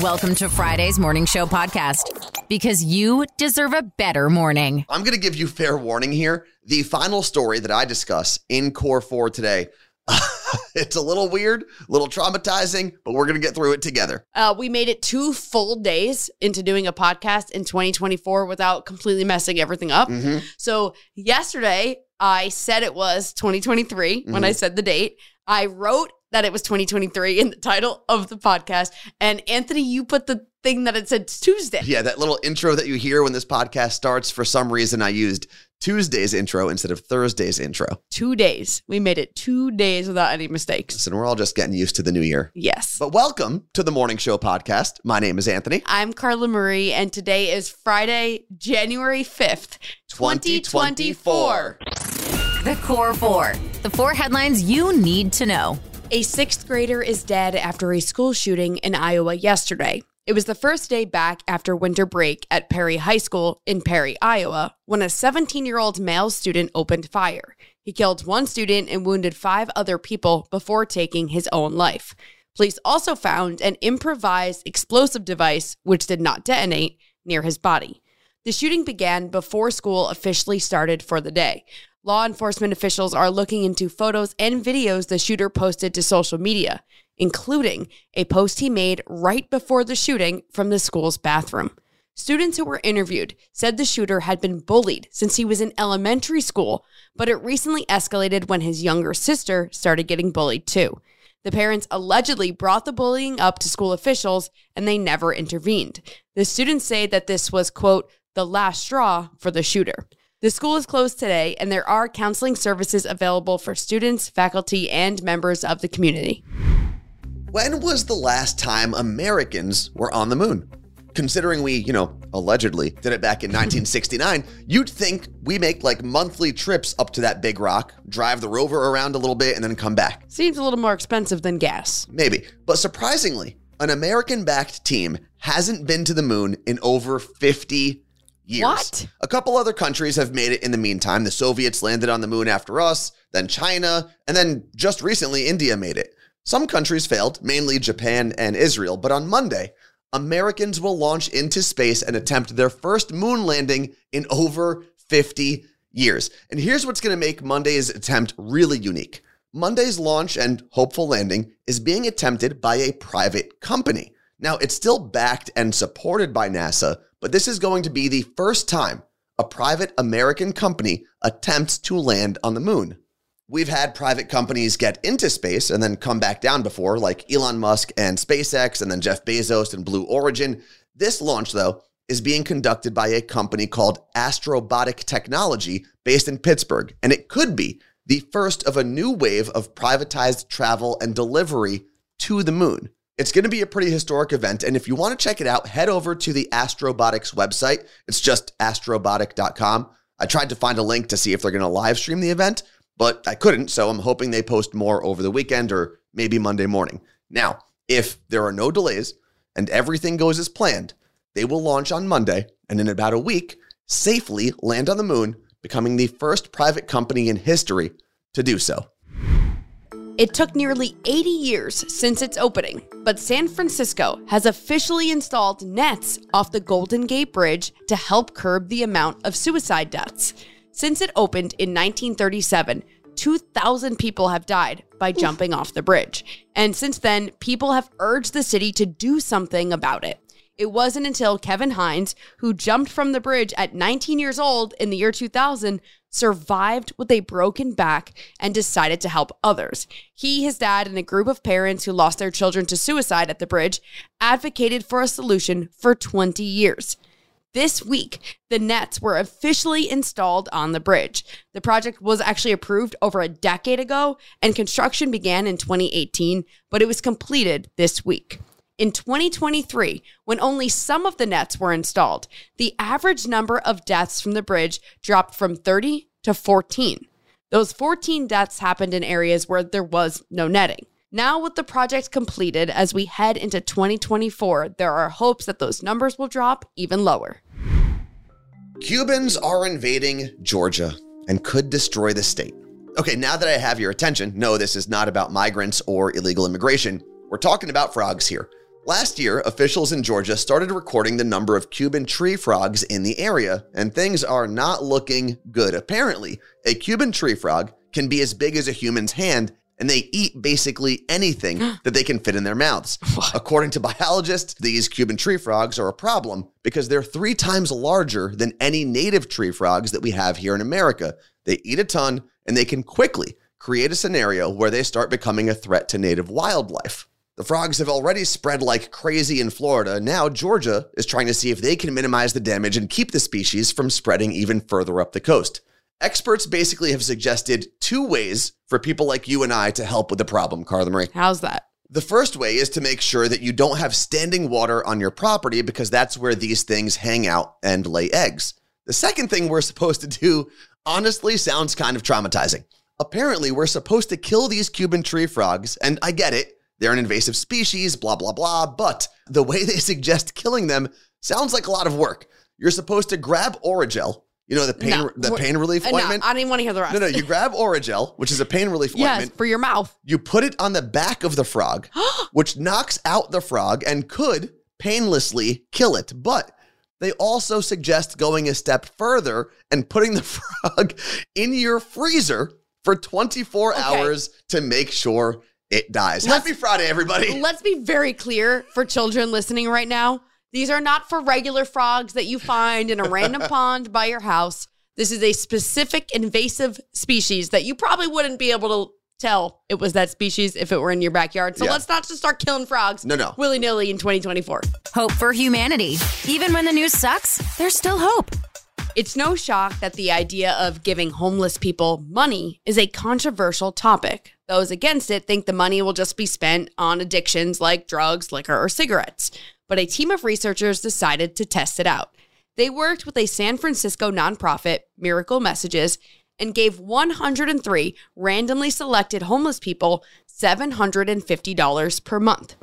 Welcome to Friday's Morning Show podcast because you deserve a better morning. I'm going to give you fair warning here. The final story that I discuss in Core 4 today, it's a little weird, a little traumatizing, but we're going to get through it together. Uh, we made it two full days into doing a podcast in 2024 without completely messing everything up. Mm-hmm. So, yesterday, I said it was 2023 when I Mm-hmm. said the date. I wrote that it was 2023 in the title of the podcast. And Anthony, you put the thing that it said Tuesday. Yeah, that little intro that you hear when this podcast starts, for some reason I used Tuesday's intro instead of Thursday's intro. Two days. We made it two days without any mistakes. So we're all just getting used to the new year. Yes. But welcome to the Morning Show podcast. My name is Anthony. I'm Carla Marie, and today is Friday, January 5th, 2024. The Core Four, the four headlines you need to know. A sixth grader is dead after a school shooting in Iowa yesterday. It was the first day back after winter break at Perry High School in Perry, Iowa, when a 17 year old male student opened fire. He killed one student and wounded five other people before taking his own life. Police also found an improvised explosive device, which did not detonate, near his body. The shooting began before school officially started for the day. Law enforcement officials are looking into photos and videos the shooter posted to social media, including a post he made right before the shooting from the school's bathroom. Students who were interviewed said the shooter had been bullied since he was in elementary school, but it recently escalated when his younger sister started getting bullied too. The parents allegedly brought the bullying up to school officials and they never intervened. The students say that this was, quote, the last straw for the shooter. The school is closed today, and there are counseling services available for students, faculty, and members of the community. When was the last time Americans were on the moon? Considering we, you know, allegedly did it back in 1969, you'd think we make like monthly trips up to that big rock, drive the rover around a little bit, and then come back. Seems a little more expensive than gas. Maybe. But surprisingly, an American backed team hasn't been to the moon in over 50 years. What? A couple other countries have made it in the meantime. The Soviets landed on the moon after us, then China, and then just recently India made it. Some countries failed, mainly Japan and Israel, but on Monday, Americans will launch into space and attempt their first moon landing in over 50 years. And here's what's going to make Monday's attempt really unique. Monday's launch and hopeful landing is being attempted by a private company. Now, it's still backed and supported by NASA, but this is going to be the first time a private American company attempts to land on the moon. We've had private companies get into space and then come back down before, like Elon Musk and SpaceX, and then Jeff Bezos and Blue Origin. This launch, though, is being conducted by a company called Astrobotic Technology based in Pittsburgh, and it could be the first of a new wave of privatized travel and delivery to the moon. It's going to be a pretty historic event, and if you want to check it out, head over to the Astrobotic's website. It's just astrobotic.com. I tried to find a link to see if they're going to live stream the event, but I couldn't, so I'm hoping they post more over the weekend or maybe Monday morning. Now, if there are no delays and everything goes as planned, they will launch on Monday and in about a week safely land on the moon, becoming the first private company in history to do so. It took nearly 80 years since its opening, but San Francisco has officially installed nets off the Golden Gate Bridge to help curb the amount of suicide deaths. Since it opened in 1937, 2,000 people have died by jumping off the bridge. And since then, people have urged the city to do something about it. It wasn't until Kevin Hines, who jumped from the bridge at 19 years old in the year 2000, survived with a broken back and decided to help others. He, his dad, and a group of parents who lost their children to suicide at the bridge advocated for a solution for 20 years. This week, the nets were officially installed on the bridge. The project was actually approved over a decade ago, and construction began in 2018, but it was completed this week. In 2023, when only some of the nets were installed, the average number of deaths from the bridge dropped from 30 to 14. Those 14 deaths happened in areas where there was no netting. Now, with the project completed, as we head into 2024, there are hopes that those numbers will drop even lower. Cubans are invading Georgia and could destroy the state. Okay, now that I have your attention, no, this is not about migrants or illegal immigration. We're talking about frogs here. Last year, officials in Georgia started recording the number of Cuban tree frogs in the area, and things are not looking good. Apparently, a Cuban tree frog can be as big as a human's hand, and they eat basically anything that they can fit in their mouths. According to biologists, these Cuban tree frogs are a problem because they're three times larger than any native tree frogs that we have here in America. They eat a ton, and they can quickly create a scenario where they start becoming a threat to native wildlife. The frogs have already spread like crazy in Florida. Now, Georgia is trying to see if they can minimize the damage and keep the species from spreading even further up the coast. Experts basically have suggested two ways for people like you and I to help with the problem, Carla Marie. How's that? The first way is to make sure that you don't have standing water on your property because that's where these things hang out and lay eggs. The second thing we're supposed to do honestly sounds kind of traumatizing. Apparently, we're supposed to kill these Cuban tree frogs, and I get it. They're an invasive species, blah, blah, blah. But the way they suggest killing them sounds like a lot of work. You're supposed to grab Orajel, you know, the pain, No. the pain relief Uh, no, ointment. I didn't want to hear the rest. No, no, you grab Orajel, which is a pain relief yes, ointment. for your mouth. You put it on the back of the frog, which knocks out the frog and could painlessly kill it. But they also suggest going a step further and putting the frog in your freezer for 24 Okay. hours to make sure it dies. Let's- Happy Friday, everybody. Let's be very clear for children listening right now. These are not for regular frogs that you find in a random pond by your house. This is a specific invasive species that you probably wouldn't be able to tell it was that species if it were in your backyard. So Yeah. let's not just start killing frogs No, no. willy nilly in 2024. Hope for humanity. Even when the news sucks, there's still hope. It's no shock that the idea of giving homeless people money is a controversial topic. Those against it think the money will just be spent on addictions like drugs, liquor, or cigarettes. But a team of researchers decided to test it out. They worked with a San Francisco nonprofit, Miracle Messages, and gave 103 randomly selected homeless people $750 per month.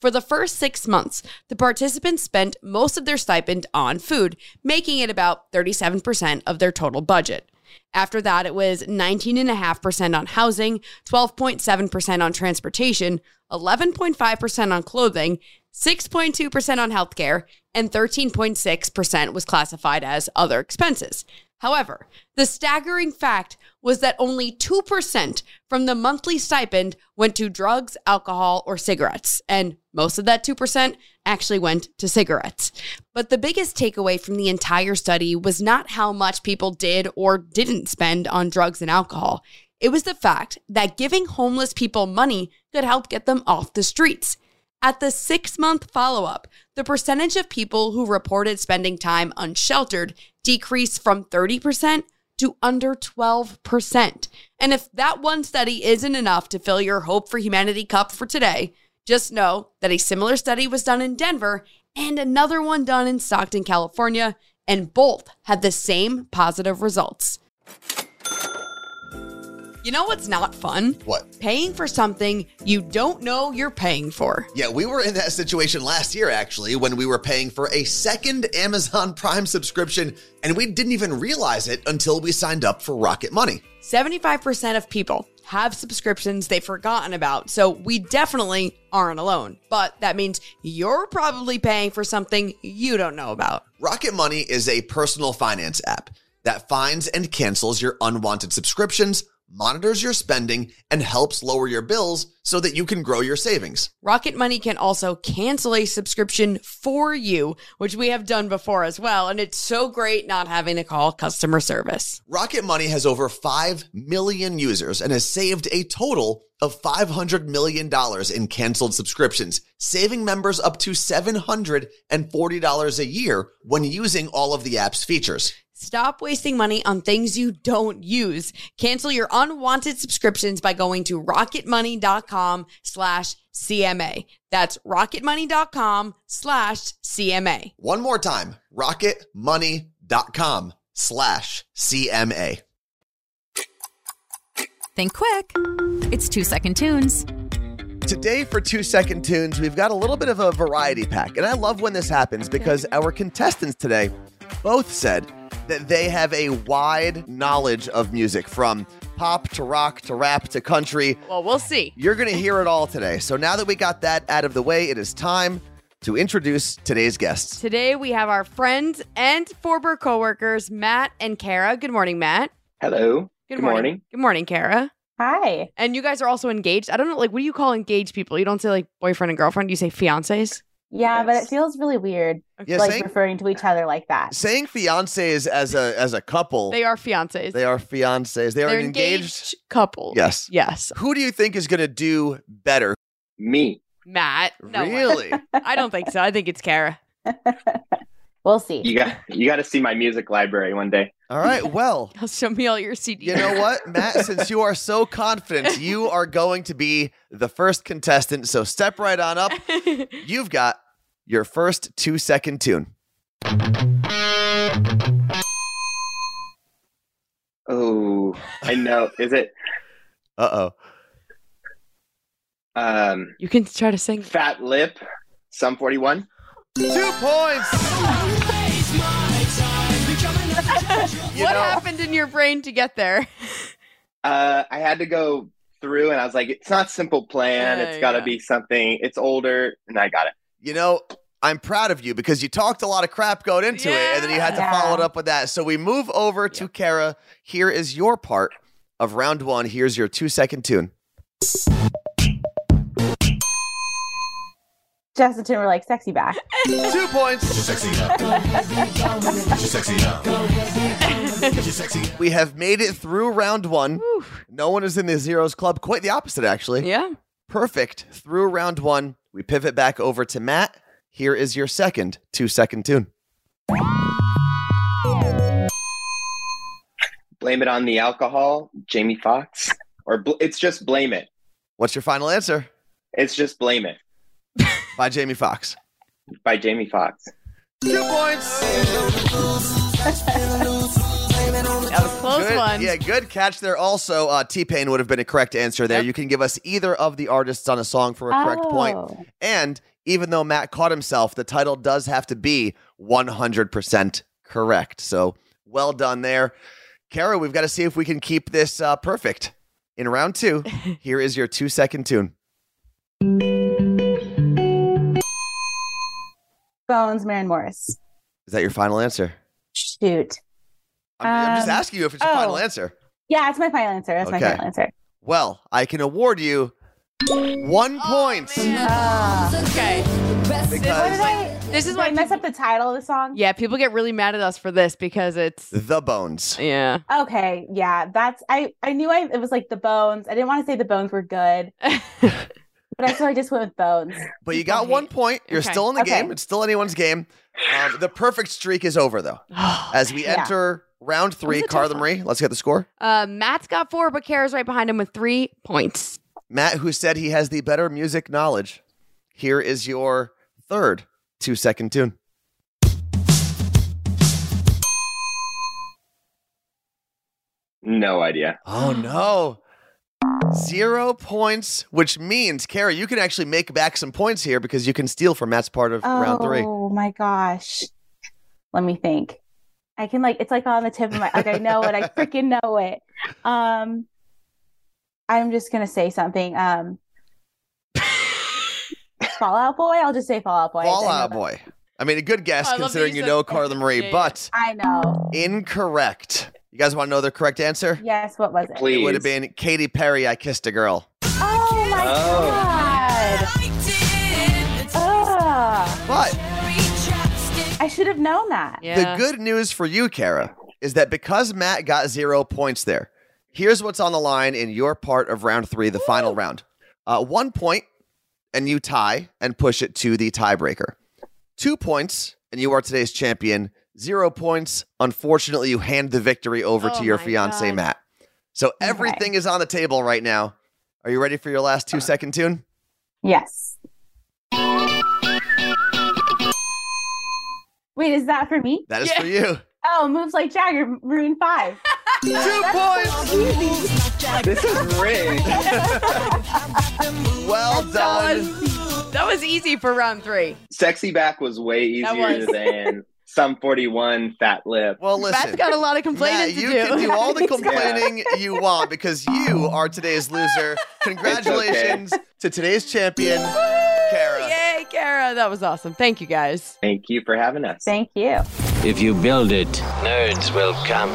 For the first six months, the participants spent most of their stipend on food, making it about 37% of their total budget. After that, it was 19.5% on housing, 12.7% on transportation, 11.5% on clothing, 6.2% on healthcare, and 13.6% was classified as other expenses. However, the staggering fact was that only 2% from the monthly stipend went to drugs, alcohol, or cigarettes, and most of that 2% actually went to cigarettes. But the biggest takeaway from the entire study was not how much people did or didn't spend on drugs and alcohol. It was the fact that giving homeless people money could help get them off the streets. At the six month follow up, the percentage of people who reported spending time unsheltered decreased from 30% to under 12%. And if that one study isn't enough to fill your Hope for Humanity cup for today, just know that a similar study was done in Denver and another one done in Stockton, California, and both had the same positive results. You know what's not fun? What? Paying for something you don't know you're paying for. Yeah, we were in that situation last year, actually, when we were paying for a second Amazon Prime subscription, and we didn't even realize it until we signed up for Rocket Money. 75% of people have subscriptions they've forgotten about, so we definitely aren't alone. But that means you're probably paying for something you don't know about. Rocket Money is a personal finance app that finds and cancels your unwanted subscriptions, monitors your spending, and helps lower your bills so that you can grow your savings. Rocket Money can also cancel a subscription for you, which we have done before as well, and it's so great not having to call customer service. Rocket Money has over 5 million users and has saved a total of $500 million in canceled subscriptions, saving members up to $740 a year when using all of the app's features. Stop wasting money on things you don't use. Cancel your unwanted subscriptions by going to rocketmoney.com slash CMA. That's rocketmoney.com slash CMA. One more time, rocketmoney.com slash CMA. Think quick. It's two second tunes. Today, for two second tunes, we've got a little bit of a variety pack. And I love when this happens because our contestants today both said that they have a wide knowledge of music from pop to rock to rap to country. Well, we'll see. You're going to hear it all today. So now that we got that out of the way, it is time to introduce today's guests. Today we have our friends and former coworkers, Matt and Kara. Good morning, Matt. Hello. Good, morning. Good morning, Kara. Hi. And you guys are also engaged. I don't know, like, what do you call engaged people? You don't say like boyfriend and girlfriend. You say fiancés. Yeah, but it feels really weird, Yeah, like saying, referring to each other like that. saying fiancés as a as a couple, They are fiancés. they are fiancés. They are They're an engaged, engaged. couple. Yes. Yes. Who do you think is going to do better? Me. Matt. No really? I don't think so. I think it's Kara. we'll see. You got you got to see my music library one day. All right. Well, Show me all your CDs. You know what, Matt? Since you are so confident, you are going to be the first contestant. So step right on up. You've got your first two second tune. Oh, I know. Is it Uh oh. um you can try to sing. Fat Lip? Sum 41? Two points. You what know- happened in your brain to get there? Uh I had to go through and I was like it's not simple plan. Yeah, it's got to yeah. be something. It's older and I got it. You know, I'm proud of you because you talked a lot of crap going into it and then you had to Yeah. follow it up with that. So we move over to Kara. Here is your part of round one. Here's your two second tune. Justin Timberlake, sexy back. Two points. We have made it through round one. Whew. No one is in the zeros club. Quite the opposite, actually. Yeah. Perfect. Through round one, we pivot back over to Matt. Here is your second two second tune. Blame it on the alcohol, Jamie Foxx, or bl- it's just blame it. What's your final answer? It's just blame it By Jamie Foxx. by Jamie Foxx. Two points. That was a close Good, one. yeah, good catch there. Also, uh, T Pain would have been a correct answer there. Yep. You can give us either of the artists on a song for a correct point. Oh. And even though Matt caught himself, the title does have to be 100% correct. So well done there. Kara, we've got to see if we can keep this uh, perfect. In round two, here is your two second tune. Bones, Maren Morris. Is that your final answer? Shoot. I'm, I'm just Um, asking you if it's your final oh. answer. Yeah, it's my final answer. That's Okay. my final answer. Well, I can award you one point. Ah. Okay. Because This is why I mess up the title of the song? Yeah, people get really mad at us for this because it's the bones. yeah. Okay. Yeah, that's I. I knew I. It was like the bones. I didn't want to say the bones were good, but I so I just went with bones. But you got Okay. one point. You're Okay. still in the Okay. game. It's still anyone's game. Um, the perfect streak is over, though. As we Yeah. enter round three, was a Carla one. Marie, let's get the score. uh, Matt's got four, but Kara's right behind him with three points. Matt, who said he has the better music knowledge, here is your third two second tune. No idea. Oh, no. Zero points, which means, Kara, you can actually make back some points here because you can steal from Matt's part of round three. Oh my gosh. Let me think. I can like it's like on the tip of my like I know it. I freaking know it. Um I'm just gonna say something. Um Fall Out Boy? I'll just say Fall Out Boy. I know Fallout that. Boy. I mean, a good guess Oh, I considering you you know Carla Marie, Yeah, yeah. but I know. incorrect. You guys want to know the correct answer? Yes, what was it? Please. It would have been Katy Perry, I Kissed a Girl. Oh my Oh. god. Ugh. But I should have known that. Yeah. the good news for you, Kara, is that because Matt got zero points there, here's what's on the line in your part of round three, the final round. Uh, one point, and you tie and push it to the tiebreaker. Two points, and you are today's champion. Zero points. Unfortunately, you hand the victory over Oh to your fiance, God. Matt. So everything is on the table right now. Are you ready for your last two second tune? Yes. Wait, is that for me? That is Yeah. for you. Oh, moves like Jagger, Maroon 5. Two points. This is rigged. Well that done. was that was easy for round three. Sexy back was way easier was. than Sum 41 fat lip. Well, listen. Matt's got a lot of complaining Matt, to you do. can do all the He's got- complaining you want because you are today's loser. Congratulations to today's champion, Kara. Yay, Kara. That was awesome. Thank you guys. Thank you for having us. Thank you. If you build it, nerds will come.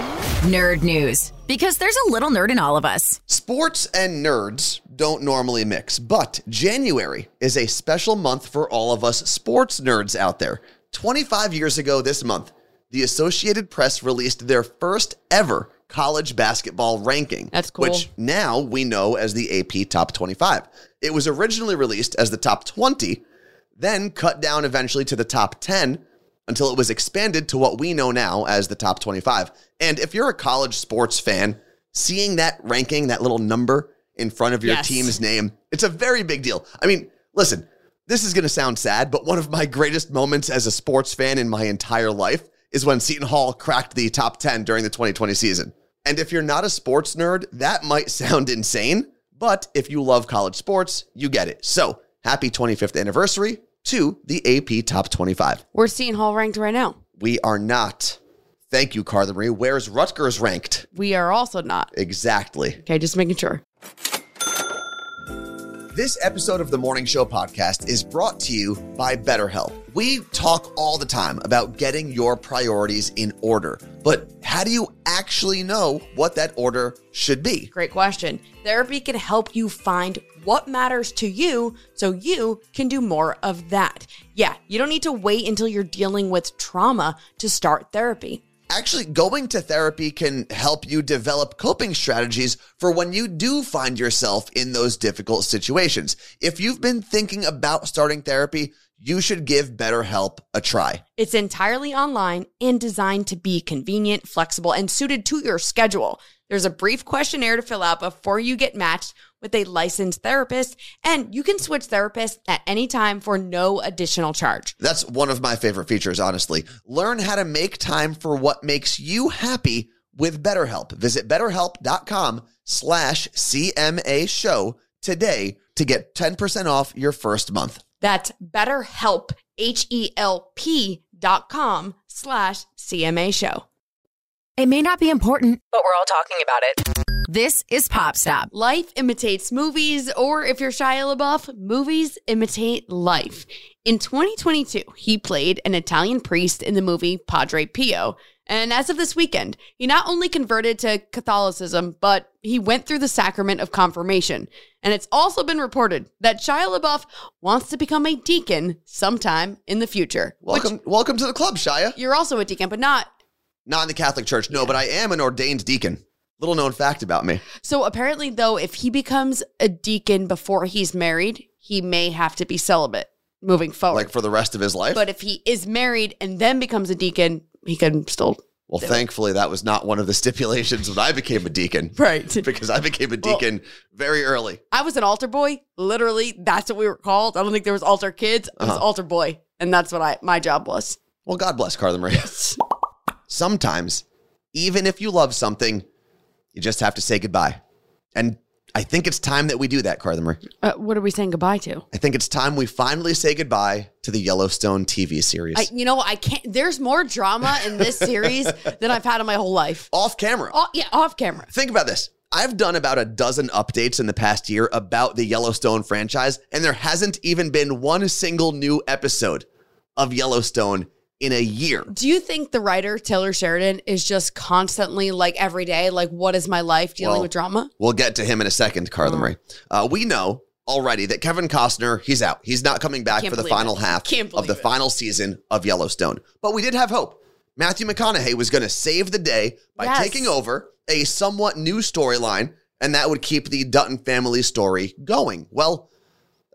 Nerd news. Because there's a little nerd in all of us. Sports and nerds don't normally mix, but January is a special month for all of us sports nerds out there. 25 years ago this month, the Associated Press released their first ever college basketball ranking. That's cool. Which now we know as the AP Top 25. It was originally released as the Top 20, then cut down eventually to the Top 10 until it was expanded to what we know now as the Top 25. And if you're a college sports fan, seeing that ranking, that little number in front of your Yes. team's name, it's a very big deal. I mean, listen, this is going to sound sad, but one of my greatest moments as a sports fan in my entire life is when Seton Hall cracked the top 10 during the 2020 season. And if you're not a sports nerd, that might sound insane, but if you love college sports, you get it. So, happy 25th anniversary to the AP Top 25. We're Seton Hall ranked right now. We are not. Thank you, Carla Marie. Where's Rutgers ranked? We are also not. Exactly. Okay, just making sure. This episode of the Morning Show podcast is brought to you by BetterHelp. We talk all the time about getting your priorities in order, but how do you actually know what that order should be? Great question. Therapy can help you find what matters to you so you can do more of that. Yeah, you don't need to wait until you're dealing with trauma to start therapy. Actually, going to therapy can help you develop coping strategies for when you do find yourself in those difficult situations. If you've been thinking about starting therapy, you should give BetterHelp a try. It's entirely online and designed to be convenient, flexible, and suited to your schedule. There's a brief questionnaire to fill out before you get matched with a licensed therapist, and you can switch therapists at any time for no additional charge. That's one of my favorite features, honestly. Learn how to make time for what makes you happy with BetterHelp. Visit betterhelp.com slash CMA show today to get 10% off your first month. That's BetterHelp, H-E-L-P dot com slash CMA show. It may not be important, but we're all talking about it. This is Pop Stop. Life imitates movies, or if you're Shia LaBeouf, movies imitate life. In 2022, he played an Italian priest in the movie Padre Pio. And as of this weekend, he not only converted to Catholicism, but he went through the sacrament of confirmation. And it's also been reported that Shia LaBeouf wants to become a deacon sometime in the future. which Welcome, welcome to the club, Shia. you're also a deacon, but not Not in the Catholic Church, no, but I am an ordained deacon. Little known fact about me. So apparently, though, if he becomes a deacon before he's married, he may have to be celibate moving forward. Like for the rest of his life. but if he is married and then becomes a deacon, he can still. well, thankfully, that was not one of the stipulations when I became a deacon. Right. Because I became a Well- deacon very early. I was an altar boy. Literally, that's what we were called. I don't think there was altar kids. It was Uh-huh. altar boy, and that's what I my job was. Well, God bless Carla Marie. Sometimes, even if you love something, you just have to say goodbye. And I think it's time that we do that, Carla Marie. Uh, what are we saying goodbye to? I think it's time we finally say goodbye to the Yellowstone TV series. I, you know, I can't. There's more drama in this series than I've had in my whole life. Off camera. Oh, yeah, off camera. Think about this. I've done about a dozen updates in the past year about the Yellowstone franchise, and there hasn't even been one single new episode of Yellowstone in a year. Do you think the writer Taylor Sheridan is just constantly like every day, like, what is my life dealing Well, with drama? We'll get to him in a second, Carla Oh. Marie. Uh, we know already that Kevin Costner, he's out. He's not coming back for the final it. half of the it. final season of Yellowstone. But we did have hope. Matthew McConaughey was going to save the day by Yes. taking over a somewhat new storyline, and that would keep the Dutton family story going. Well,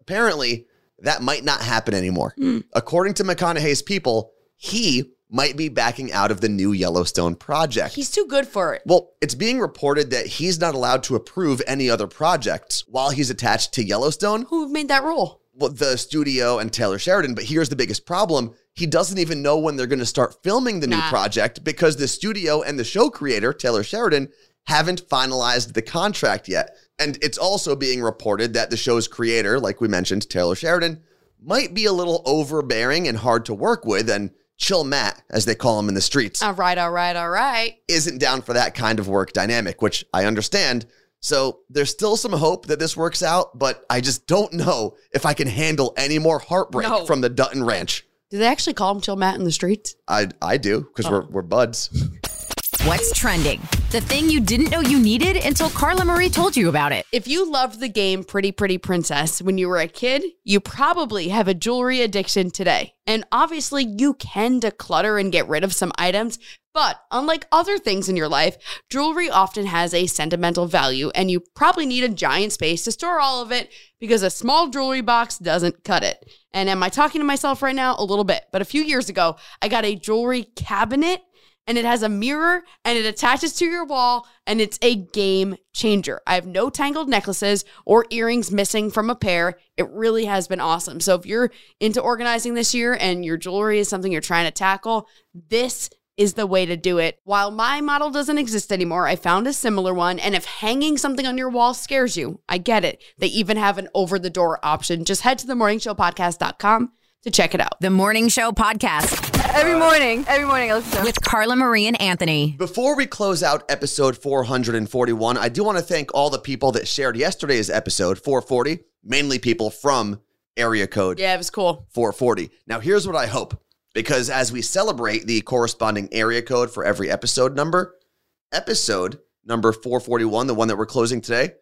apparently, that might not happen anymore. Hmm. According to McConaughey's people, he might be backing out of the new Yellowstone project. He's too good for it. Well, it's being reported that he's not allowed to approve any other projects while he's attached to Yellowstone. Who made that rule? Well, the studio and Taylor Sheridan. But here's the biggest problem he doesn't even know when they're going to start filming the new project because the studio and the show creator, Taylor Sheridan, haven't finalized the contract yet. And it's also being reported that the show's creator, like we mentioned, Taylor Sheridan, might be a little overbearing and hard to work with. And Chill Matt, as they call him in the streets, All right, all right, all right. isn't down for that kind of work dynamic, which I understand. So there's still some hope that this works out, but I just don't know if I can handle any more heartbreak No. from the Dutton Ranch. Do they actually call him Chill Matt in the streets? I I do because oh. we're we're buds. What's trending? The thing you didn't know you needed until Carla Marie told you about it. If you loved the game Pretty Pretty Princess when you were a kid, you probably have a jewelry addiction today. And obviously, you can declutter and get rid of some items. But unlike other things in your life, jewelry often has a sentimental value, and you probably need a giant space to store all of it because a small jewelry box doesn't cut it. And am I talking to myself right now? A little bit. But a few years ago, I got a jewelry cabinet and it has a mirror and it attaches to your wall and it's a game changer. I have no tangled necklaces or earrings missing from a pair. It really has been awesome. So if you're into organizing this year and your jewelry is something you're trying to tackle, this is the way to do it. While my model doesn't exist anymore, I found a similar one. And if hanging something on your wall scares you, I get it. They even have an over the door option. Just head to the morningshowpodcast.com to check it out. The Morning Show Podcast Every morning, every morning I listen to with Carla Marie and Anthony. Before we close out episode 441, I do want to thank all the people that shared yesterday's episode 440, mainly people from area code Yeah, it was cool. 440. Now, here's what I hope because as we celebrate the corresponding area code for every episode number, episode number 441, the one that we're closing today,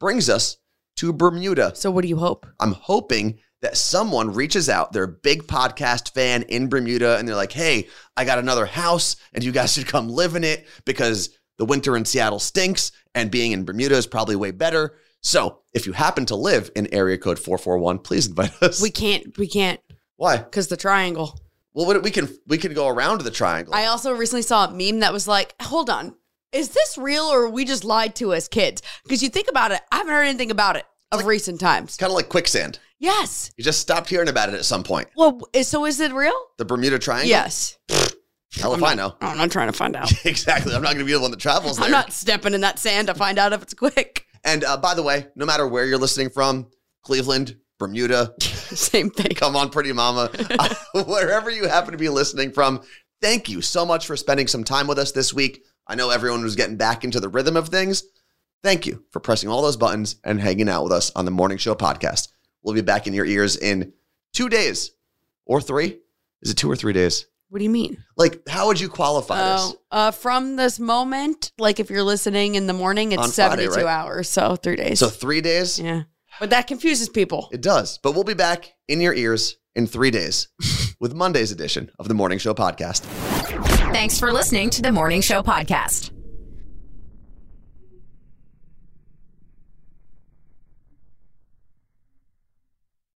brings us to Bermuda. So what do you hope? I'm hoping that someone reaches out, they're a big podcast fan in Bermuda, and they're like, hey, I got another house and you guys should come live in it because the winter in Seattle stinks and being in Bermuda is probably way better. So if you happen to live in area code 441, please invite us. We can't, we can't, Why? because the triangle. Well, we can we can go around the triangle. I also recently saw a meme that was like, hold on, is this real or we just lied to us kids? Because you think about it, I haven't heard anything about it of recent times. kind of like quicksand. Yes. You just stopped hearing about it at some point. Well, so is it real? The Bermuda Triangle. Yes. Hell if I know. I'm not trying to find out. exactly. I'm not going to be the one that travels there. I'm not stepping in that sand to find out if it's quick. And uh, by the way, no matter where you're listening from, Cleveland, Bermuda, Same thing. come on, pretty mama, wherever you happen to be listening from, thank you so much for spending some time with us this week. I know everyone was getting back into the rhythm of things. Thank you for pressing all those buttons and hanging out with us on the Morning Show podcast. We'll be back in your ears in two days or three. Is it two or three days? What do you mean? Like, how would you qualify this? Oh, uh, from this moment, like if you're listening in the morning, it's On Friday, 72 right? hours. So three days. So, three days? yeah. But that confuses people. It does. But we'll be back in your ears in three days with Monday's edition of the Morning Show podcast. Thanks for listening to the Morning Show Podcast.